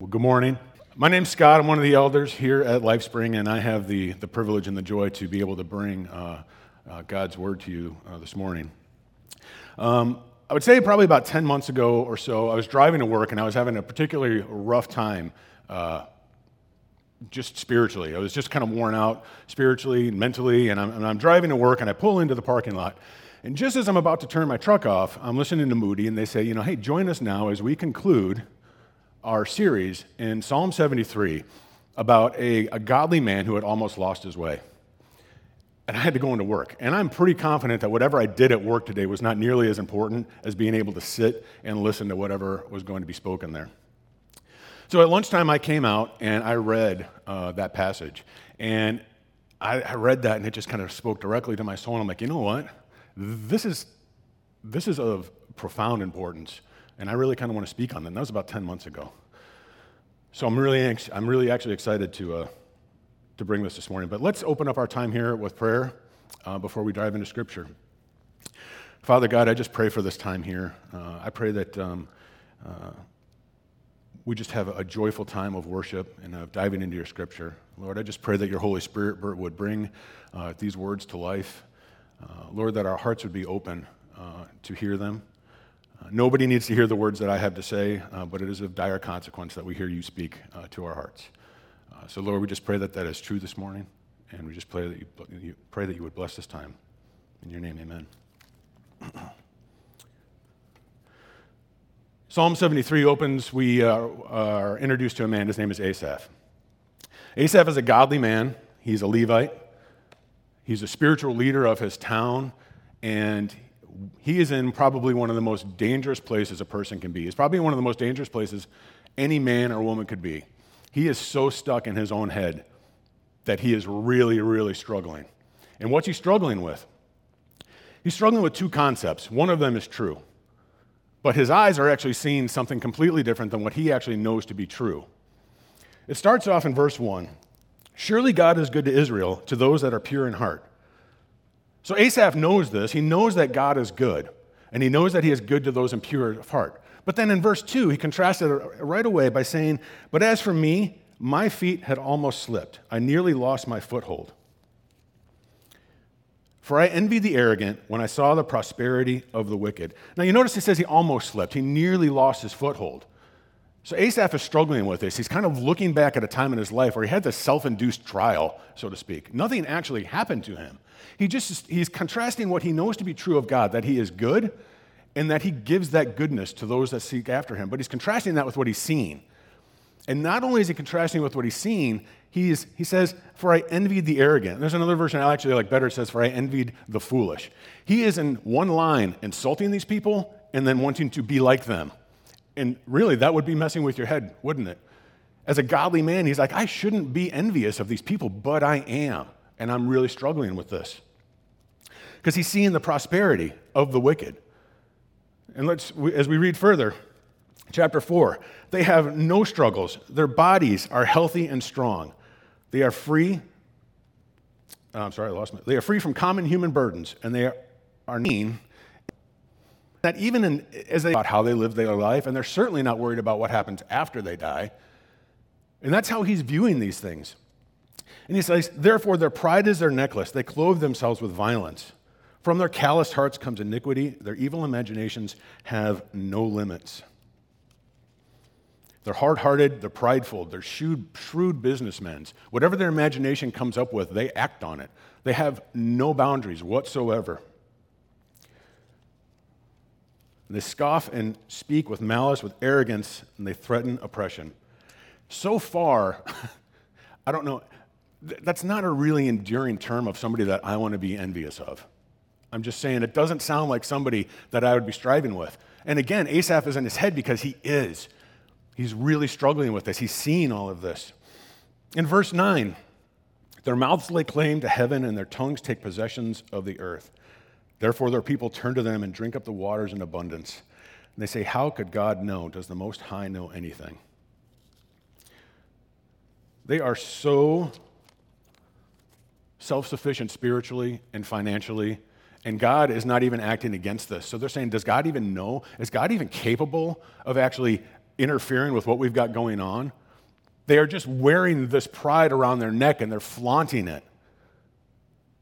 Well, good morning. My name's Scott. I'm one of the elders here at LifeSpring, and I have the, the privilege and the joy to be able to bring uh, uh, God's word to you uh, this morning. Um, I would say probably about 10 months ago or so, I was driving to work and I was having a particularly rough time uh, just spiritually. I was just kind of worn out spiritually and mentally, and I'm, and I'm driving to work and I pull into the parking lot. And just as I'm about to turn my truck off, I'm listening to Moody, and they say, you know, hey, join us now as we conclude our series in Psalm 73 about a, a godly man who had almost lost his way. And I had to go into work. And I'm pretty confident that whatever I did at work today was not nearly as important as being able to sit and listen to whatever was going to be spoken there. So at lunchtime, I came out and I read uh, that passage. And I, I read that and it just kind of spoke directly to my soul. And I'm like, you know what? This is, this is of profound importance. And I really kind of want to speak on them. That was about 10 months ago. So I'm really, I'm really actually excited to, uh, to bring this this morning. But let's open up our time here with prayer uh, before we dive into Scripture. Father God, I just pray for this time here. Uh, I pray that um, uh, we just have a joyful time of worship and of diving into your Scripture. Lord, I just pray that your Holy Spirit would bring uh, these words to life. Uh, Lord, that our hearts would be open to hear them. Nobody needs to hear the words that I have to say, uh, but it is of dire consequence that we hear you speak uh, to our hearts. Uh, so, Lord, we just pray that that is true this morning, and we just pray that you, you pray that you would bless this time. In your name, amen. Psalm 73 opens, we are introduced to a man. His name is Asaph. Asaph is a godly man. He's a Levite. He's a spiritual leader of his town, and he is in probably one of the most dangerous places a person can be. He's probably one of the most dangerous places any man or woman could be. He is so stuck in his own head that he is really, really struggling. And what's he struggling with? He's struggling with two concepts. One of them is true, but his eyes are actually seeing something completely different than what he actually knows to be true. It starts off in verse 1 Surely God is good to Israel, to those that are pure in heart. So Asaph knows this. He knows that God is good, and he knows that he is good to those impure of heart. But then in verse 2, he contrasted it right away by saying, But as for me, my feet had almost slipped. I nearly lost my foothold. For I envied the arrogant when I saw the prosperity of the wicked. Now you notice he says he almost slipped. He nearly lost his foothold. So Asaph is struggling with this. He's kind of looking back at a time in his life where he had this self induced trial, so to speak. Nothing actually happened to him. He just, he's contrasting what he knows to be true of God, that he is good and that he gives that goodness to those that seek after him. But he's contrasting that with what he's seen. And not only is he contrasting with what he's seen, he, is, he says, For I envied the arrogant. There's another version I actually like better. It says, For I envied the foolish. He is in one line insulting these people and then wanting to be like them. And really, that would be messing with your head, wouldn't it? As a godly man, he's like, I shouldn't be envious of these people, but I am. And I'm really struggling with this. Because he's seeing the prosperity of the wicked. And let's, as we read further, chapter 4, they have no struggles. Their bodies are healthy and strong. They are free. I'm sorry, I lost my. They are free from common human burdens, and they are, are mean that even in, as they about how they live their life, and they're certainly not worried about what happens after they die. And that's how he's viewing these things. And he says, Therefore, their pride is their necklace. They clothe themselves with violence. From their calloused hearts comes iniquity. Their evil imaginations have no limits. They're hard hearted, they're prideful, they're shrewd, shrewd businessmen. Whatever their imagination comes up with, they act on it. They have no boundaries whatsoever. They scoff and speak with malice, with arrogance, and they threaten oppression. So far, I don't know, that's not a really enduring term of somebody that I want to be envious of. I'm just saying it doesn't sound like somebody that I would be striving with. And again, Asaph is in his head because he is. He's really struggling with this. He's seeing all of this. In verse 9, their mouths lay claim to heaven and their tongues take possessions of the earth. Therefore, their people turn to them and drink up the waters in abundance. And they say, How could God know? Does the Most High know anything? They are so self sufficient spiritually and financially, and God is not even acting against this. So they're saying, Does God even know? Is God even capable of actually interfering with what we've got going on. They are just wearing this pride around their neck and they're flaunting it.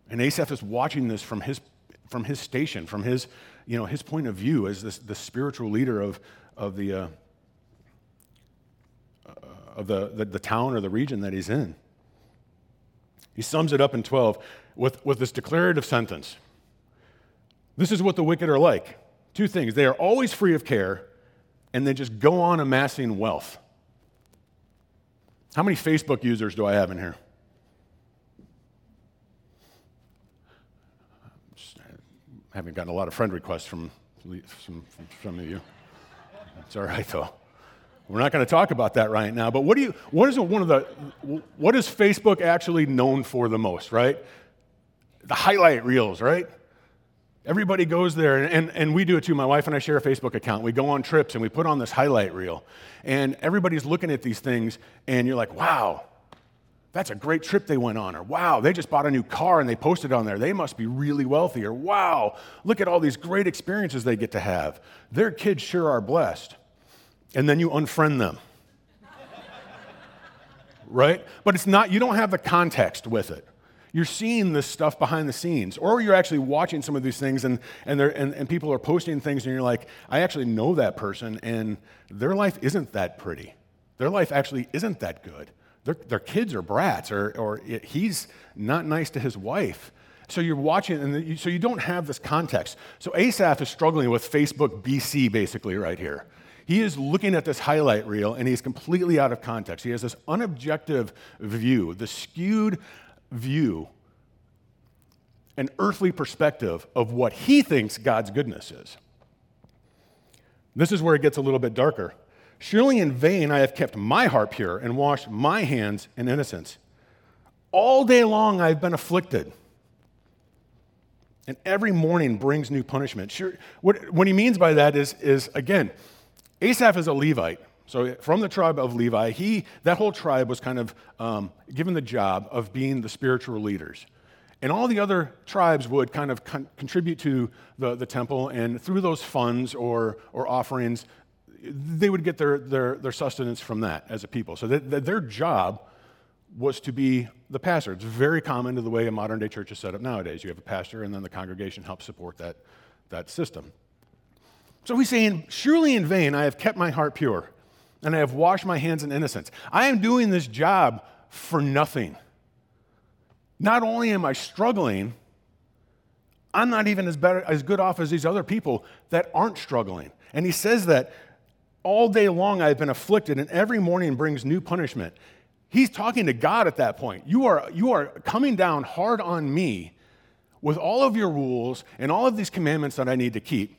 And Asaph is watching this from his, from his station, from his, you know, his point of view as this, the spiritual leader of, of, the, uh, of the, the, the town or the region that he's in. He sums it up in 12 with, with this declarative sentence. This is what the wicked are like. Two things they are always free of care, and they just go on amassing wealth. How many Facebook users do I have in here? Haven't gotten a lot of friend requests from some, from some of you. It's all right, though. We're not going to talk about that right now. But what do you? What is one of the? What is Facebook actually known for the most? Right? The highlight reels, right? Everybody goes there, and, and, and, we do it too. My wife and I share a Facebook account. We go on trips and we put on this highlight reel. And everybody's looking at these things, and you're like, wow, that's a great trip they went on. Or wow, they just bought a new car and they posted on there. They must be really wealthy. Or wow, look at all these great experiences they get to have. Their kids sure are blessed. And then you unfriend them. right? But it's not, you don't have the context with it you're seeing this stuff behind the scenes. Or you're actually watching some of these things and, and, and, and people are posting things and you're like, I actually know that person and their life isn't that pretty. Their life actually isn't that good. Their, their kids are brats or, or he's not nice to his wife. So you're watching, and you, so you don't have this context. So Asaph is struggling with Facebook BC basically right here. He is looking at this highlight reel and he's completely out of context. He has this unobjective view, the skewed view, an earthly perspective of what he thinks God's goodness is. This is where it gets a little bit darker. Surely in vain I have kept my heart pure and washed my hands in innocence. All day long I've been afflicted. And every morning brings new punishment. Sure, what, what he means by that is, is, again, Asaph is a Levite. So from the tribe of Levi, he, that whole tribe was kind of um, given the job of being the spiritual leaders. And all the other tribes would kind of con- contribute to the, the temple, and through those funds or, or offerings, they would get their, their, their sustenance from that as a people. So their job was to be the pastor. It's very common to the way a modern day church is set up nowadays. You have a pastor, and then the congregation helps support that, that system. So he's saying, Surely in vain I have kept my heart pure and I have washed my hands in innocence. I am doing this job for nothing. Not only am I struggling, I'm not even as, better, as good off as these other people that aren't struggling. And he says that all day long I've been afflicted, and every morning brings new punishment. He's talking to God at that point. You are, you are coming down hard on me with all of your rules and all of these commandments that I need to keep.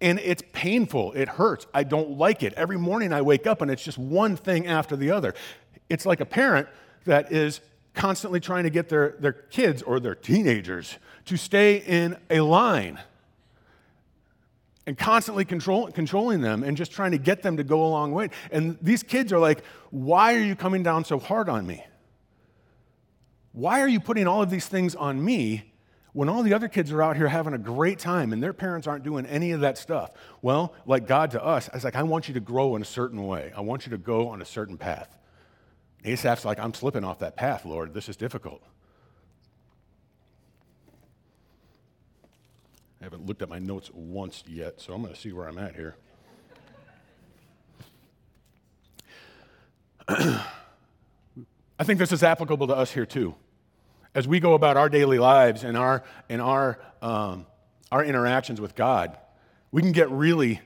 And it's painful. It hurts. I don't like it. Every morning I wake up and it's just one thing after the other. It's like a parent that is constantly trying to get their, their kids or their teenagers to stay in a line and constantly control, controlling them and just trying to get them to go a long way. And these kids are like, Why are you coming down so hard on me? Why are you putting all of these things on me when all the other kids are out here having a great time and their parents aren't doing any of that stuff, well, like God to us, I was like, I want you to grow in a certain way. I want you to go on a certain path. Asaph's like, I'm slipping off that path, Lord. This is difficult. I haven't looked at my notes once yet, so I'm going to see where I'm at here. I think this is applicable to us here too as we go about our daily lives and our, and our, um, our interactions with God, we can get really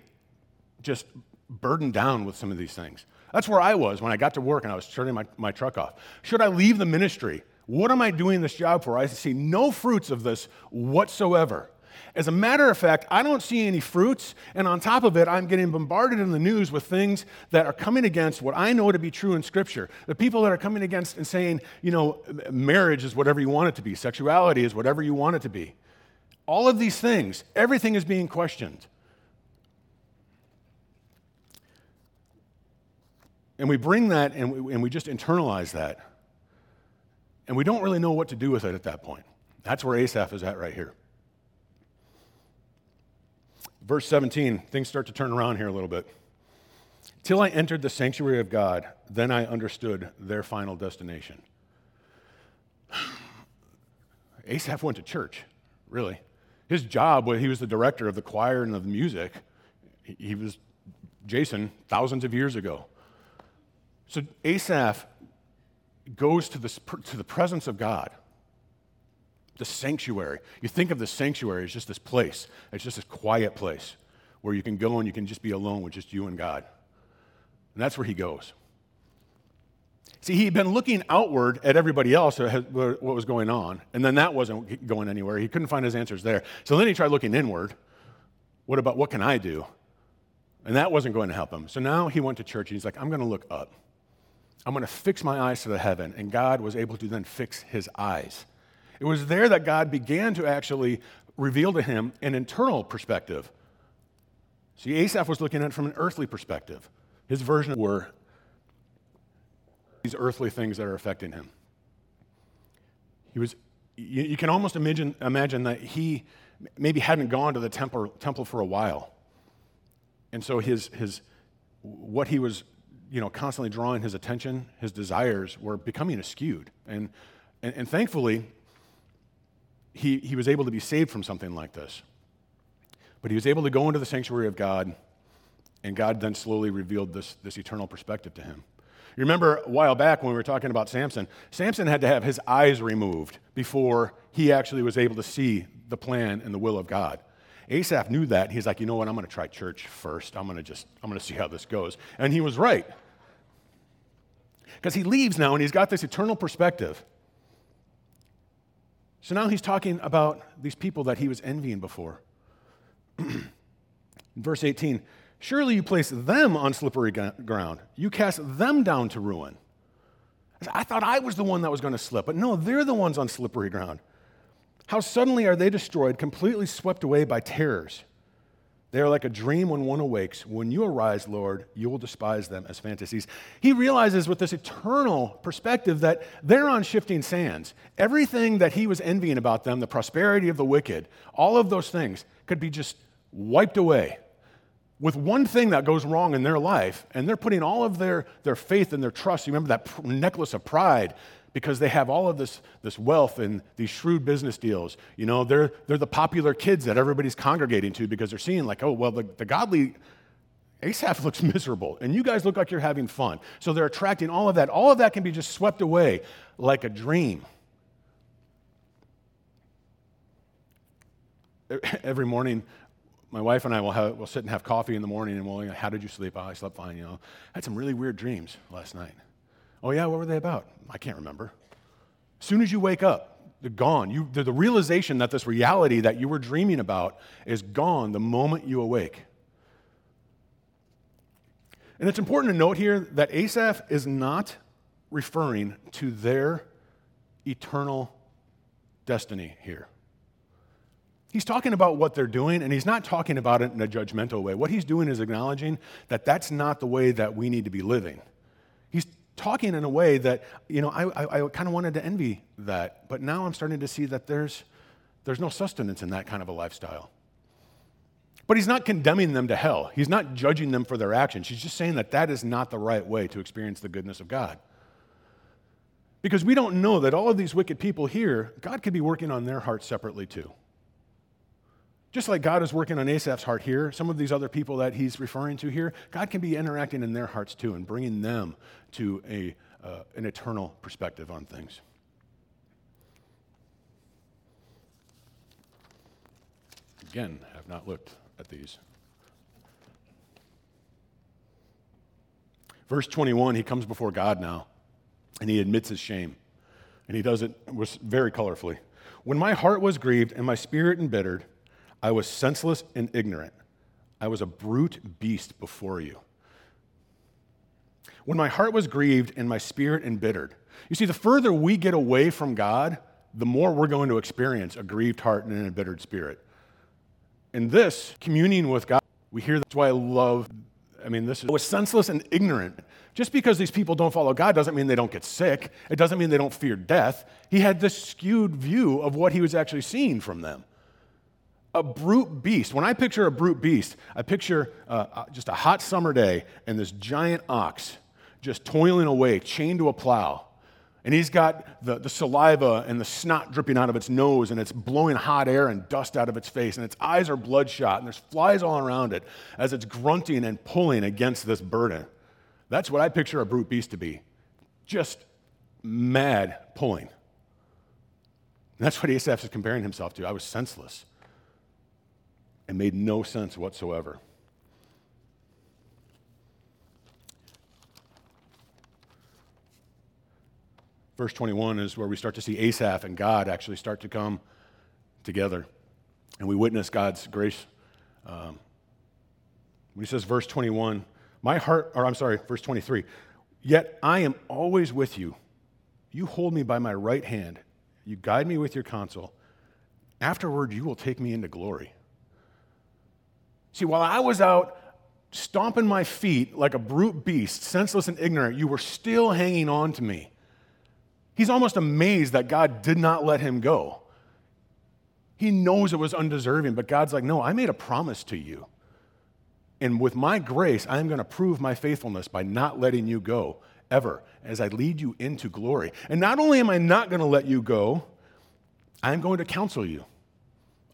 just burdened down with some of these things. That's where I was when I got to work and I was turning my, my truck off. Should I leave the ministry? What am I doing this job for? I see no fruits of this whatsoever. As a matter of fact, I don't see any fruits, and on top of it, I'm getting bombarded in the news with things that are coming against what I know to be true in Scripture. The people that are coming against and saying, you know, marriage is whatever you want it to be, sexuality is whatever you want it to be. All of these things, everything is being questioned. And we bring that and we, and we just internalize that. And we don't really know what to do with it at that point. That's where Asaph is at right here. Verse 17, things start to turn around here a little bit. Till I entered the sanctuary of God, then I understood their final destination. Asaph went to church, really. His job, he was the director of the choir and of the music. He was Jason thousands of years ago. So Asaph goes to the, to the presence of God, the sanctuary. You think of the sanctuary as just this place, it's just this quiet place where you can go and you can just be alone with just you and God. And that's where he goes. See, he'd been looking outward at everybody else, what was going on, and then that wasn't going anywhere. He couldn't find his answers there. So then he tried looking inward. What about what can I do? And that wasn't going to help him. So now he went to church and he's like, I'm going to look up. I'm going to fix my eyes to the heaven. And God was able to then fix his eyes. It was there that God began to actually reveal to him an internal perspective. See, Asaph was looking at it from an earthly perspective. His version were these earthly things that are affecting him. He was, you, you can almost imagine, imagine that he maybe hadn't gone to the temple, temple for a while. And so his, his, what he was you know, constantly drawing his attention, his desires were becoming askewed. And, and, and thankfully, he, he was able to be saved from something like this. But he was able to go into the sanctuary of God, and God then slowly revealed this, this eternal perspective to him. You remember a while back when we were talking about Samson, Samson had to have his eyes removed before he actually was able to see the plan and the will of God. Asaph knew that. He's like, you know what? I'm going to try church first. I'm going to just, I'm going to see how this goes. And he was right. Because he leaves now and he's got this eternal perspective. So now he's talking about these people that he was envying before. Verse 18 Surely you place them on slippery ground, you cast them down to ruin. I thought I was the one that was going to slip, but no, they're the ones on slippery ground. How suddenly are they destroyed, completely swept away by terrors? They are like a dream when one awakes. When you arise, Lord, you will despise them as fantasies. He realizes with this eternal perspective that they're on shifting sands. Everything that he was envying about them, the prosperity of the wicked, all of those things could be just wiped away with one thing that goes wrong in their life, and they're putting all of their, their faith and their trust. You remember that necklace of pride because they have all of this, this wealth and these shrewd business deals. You know, they're, they're the popular kids that everybody's congregating to because they're seeing, like, oh, well, the, the godly Asaph looks miserable, and you guys look like you're having fun. So they're attracting all of that. All of that can be just swept away like a dream. Every morning, my wife and I will, have, we'll sit and have coffee in the morning, and we'll, how did you sleep? Oh, I slept fine, you know. I had some really weird dreams last night. Oh, yeah, what were they about? I can't remember. As soon as you wake up, they're gone. You, the, the realization that this reality that you were dreaming about is gone the moment you awake. And it's important to note here that Asaph is not referring to their eternal destiny here. He's talking about what they're doing, and he's not talking about it in a judgmental way. What he's doing is acknowledging that that's not the way that we need to be living. Talking in a way that, you know, I, I, I kind of wanted to envy that, but now I'm starting to see that there's, there's no sustenance in that kind of a lifestyle. But he's not condemning them to hell. He's not judging them for their actions. He's just saying that that is not the right way to experience the goodness of God. Because we don't know that all of these wicked people here, God could be working on their hearts separately too. Just like God is working on Asaph's heart here, some of these other people that he's referring to here, God can be interacting in their hearts too and bringing them to a, uh, an eternal perspective on things. Again, have not looked at these. Verse 21, he comes before God now, and he admits his shame. And he does it very colorfully. When my heart was grieved and my spirit embittered, I was senseless and ignorant. I was a brute beast before you. When my heart was grieved and my spirit embittered. You see, the further we get away from God, the more we're going to experience a grieved heart and an embittered spirit. In this, communing with God, we hear that's why I love, I mean, this is, was senseless and ignorant. Just because these people don't follow God doesn't mean they don't get sick. It doesn't mean they don't fear death. He had this skewed view of what he was actually seeing from them a brute beast. When I picture a brute beast, I picture uh, uh, just a hot summer day and this giant ox just toiling away, chained to a plow. And he's got the, the saliva and the snot dripping out of its nose, and it's blowing hot air and dust out of its face, and its eyes are bloodshot, and there's flies all around it as it's grunting and pulling against this burden. That's what I picture a brute beast to be just mad pulling. And that's what Asaph is comparing himself to. I was senseless and made no sense whatsoever. Verse 21 is where we start to see Asaph and God actually start to come together. And we witness God's grace. Um, when he says, verse 21, my heart, or I'm sorry, verse 23, yet I am always with you. You hold me by my right hand. You guide me with your counsel. Afterward, you will take me into glory. See, while I was out stomping my feet like a brute beast, senseless and ignorant, you were still hanging on to me. He's almost amazed that God did not let him go. He knows it was undeserving, but God's like, No, I made a promise to you. And with my grace, I am going to prove my faithfulness by not letting you go ever as I lead you into glory. And not only am I not going to let you go, I am going to counsel you,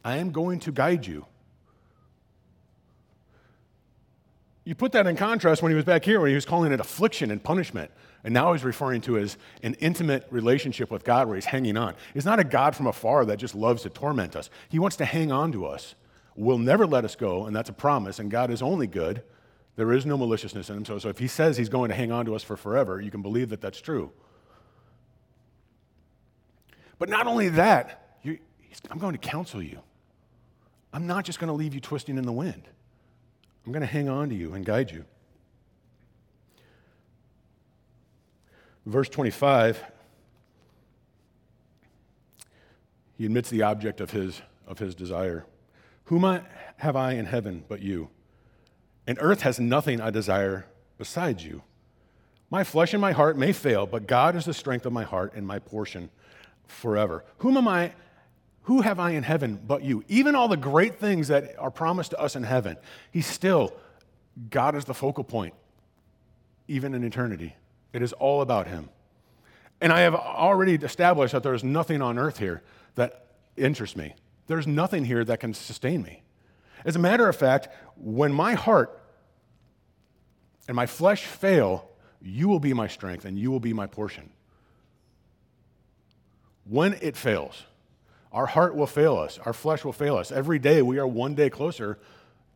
I am going to guide you. You put that in contrast when he was back here, when he was calling it affliction and punishment. And now he's referring to as an intimate relationship with God where he's hanging on. He's not a God from afar that just loves to torment us. He wants to hang on to us. Will never let us go, and that's a promise, and God is only good. There is no maliciousness in him. So, so if he says he's going to hang on to us for forever, you can believe that that's true. But not only that, you, I'm going to counsel you. I'm not just going to leave you twisting in the wind. I'm going to hang on to you and guide you. Verse 25, he admits the object of his, of his desire. Whom I, have I in heaven but you? And earth has nothing I desire besides you. My flesh and my heart may fail, but God is the strength of my heart and my portion forever. Whom am I? Who have I in heaven but you? Even all the great things that are promised to us in heaven, He's still, God is the focal point, even in eternity. It is all about Him. And I have already established that there is nothing on earth here that interests me. There's nothing here that can sustain me. As a matter of fact, when my heart and my flesh fail, you will be my strength and you will be my portion. When it fails, our heart will fail us, our flesh will fail us. Every day we are one day closer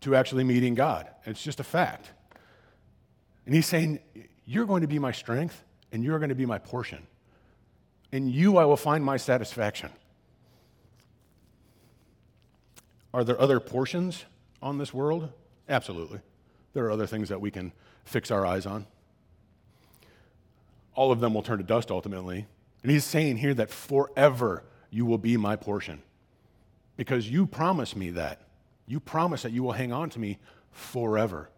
to actually meeting God. It's just a fact. And he's saying, you're going to be my strength, and you're going to be my portion. In you, I will find my satisfaction. Are there other portions on this world? Absolutely. There are other things that we can fix our eyes on. All of them will turn to dust ultimately. And he's saying here that forever you will be my portion. Because you promise me that. You promise that you will hang on to me forever.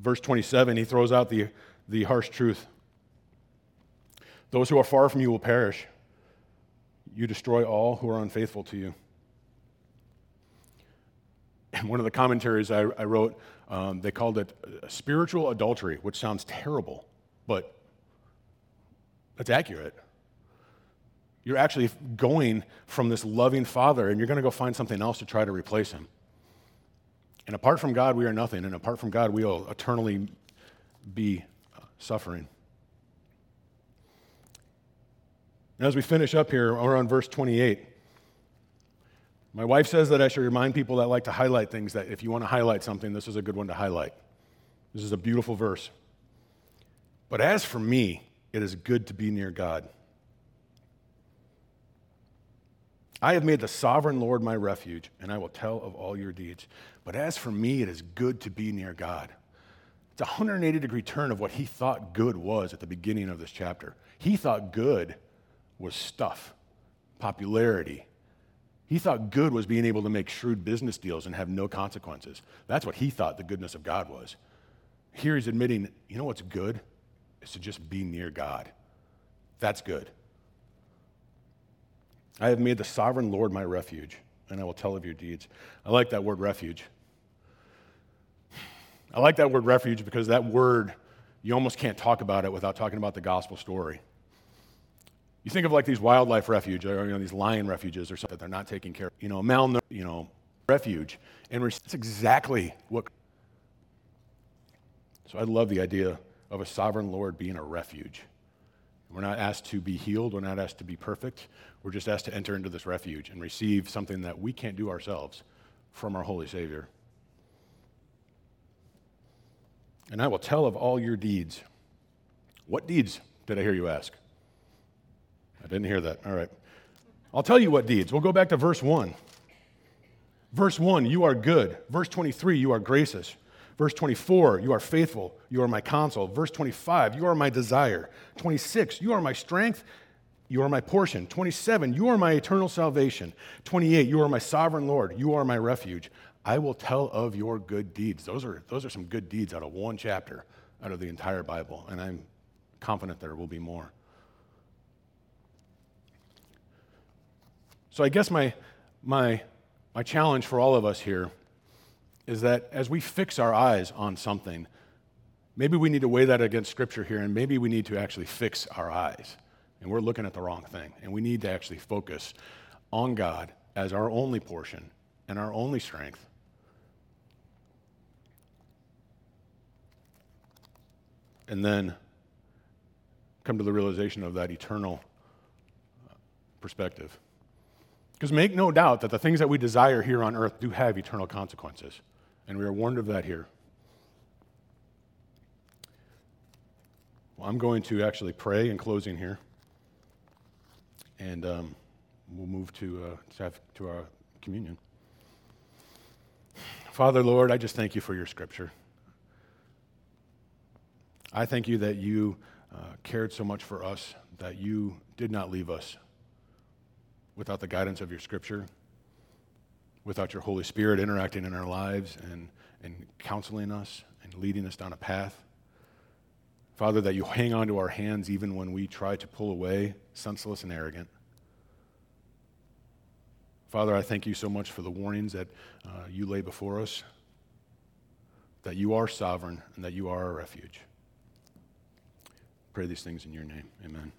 verse 27, he throws out the, the harsh truth. Those who are far from you will perish. You destroy all who are unfaithful to you. And one of the commentaries I, I wrote, um, they called it spiritual adultery, which sounds terrible, but it's accurate. You're actually going from this loving father, and you're going to go find something else to try to replace him. And apart from God, we are nothing. And apart from God, we will eternally be uh, suffering. And as we finish up here, we're on verse 28. My wife says that I should remind people that like to highlight things that if you want to highlight something, this is a good one to highlight. This is a beautiful verse. But as for me, it is good to be near God. I have made the sovereign Lord my refuge, and I will tell of all your deeds. But as for me, it is good to be near God. It's a 180 degree turn of what he thought good was at the beginning of this chapter. He thought good was stuff, popularity. He thought good was being able to make shrewd business deals and have no consequences. That's what he thought the goodness of God was. Here he's admitting, you know what's good? Is to just be near God. That's good. I have made the sovereign Lord my refuge, and I will tell of your deeds. I like that word refuge. I like that word refuge because that word, you almost can't talk about it without talking about the gospel story. You think of like these wildlife refuge, or you know, these lion refuges or something that they're not taking care of. You know, malnourished, you know, refuge. And that's exactly what. So I love the idea of a sovereign Lord being a refuge. We're not asked to be healed. We're not asked to be perfect. We're just asked to enter into this refuge and receive something that we can't do ourselves from our Holy Savior. And I will tell of all your deeds. What deeds did I hear you ask? I didn't hear that. All right. I'll tell you what deeds. We'll go back to verse 1. Verse 1, you are good. Verse 23, you are gracious. Verse 24, you are faithful. You are my counsel. Verse 25, you are my desire. 26, you are my strength. You are my portion. 27, you are my eternal salvation. 28, you are my sovereign Lord. You are my refuge. I will tell of your good deeds. Those are, those are some good deeds out of one chapter, out of the entire Bible. And I'm confident there will be more. So I guess my, my, my challenge for all of us here is that as we fix our eyes on something, maybe we need to weigh that against Scripture here, and maybe we need to actually fix our eyes. And we're looking at the wrong thing. And we need to actually focus on God as our only portion and our only strength. And then come to the realization of that eternal uh, perspective. Because make no doubt that the things that we desire here on earth do have eternal consequences. And we are warned of that here. Well, I'm going to actually pray in closing here. And um, we'll move to, uh, to, have, to our communion. Father, Lord, I just thank you for your scripture. I thank you that you uh, cared so much for us, that you did not leave us without the guidance of your scripture, without your Holy Spirit interacting in our lives and, and counseling us and leading us down a path. Father, that you hang on to our hands even when we try to pull away, senseless and arrogant. Father, I thank you so much for the warnings that uh, you lay before us, that you are sovereign and that you are our refuge. Pray these things in your name. Amen.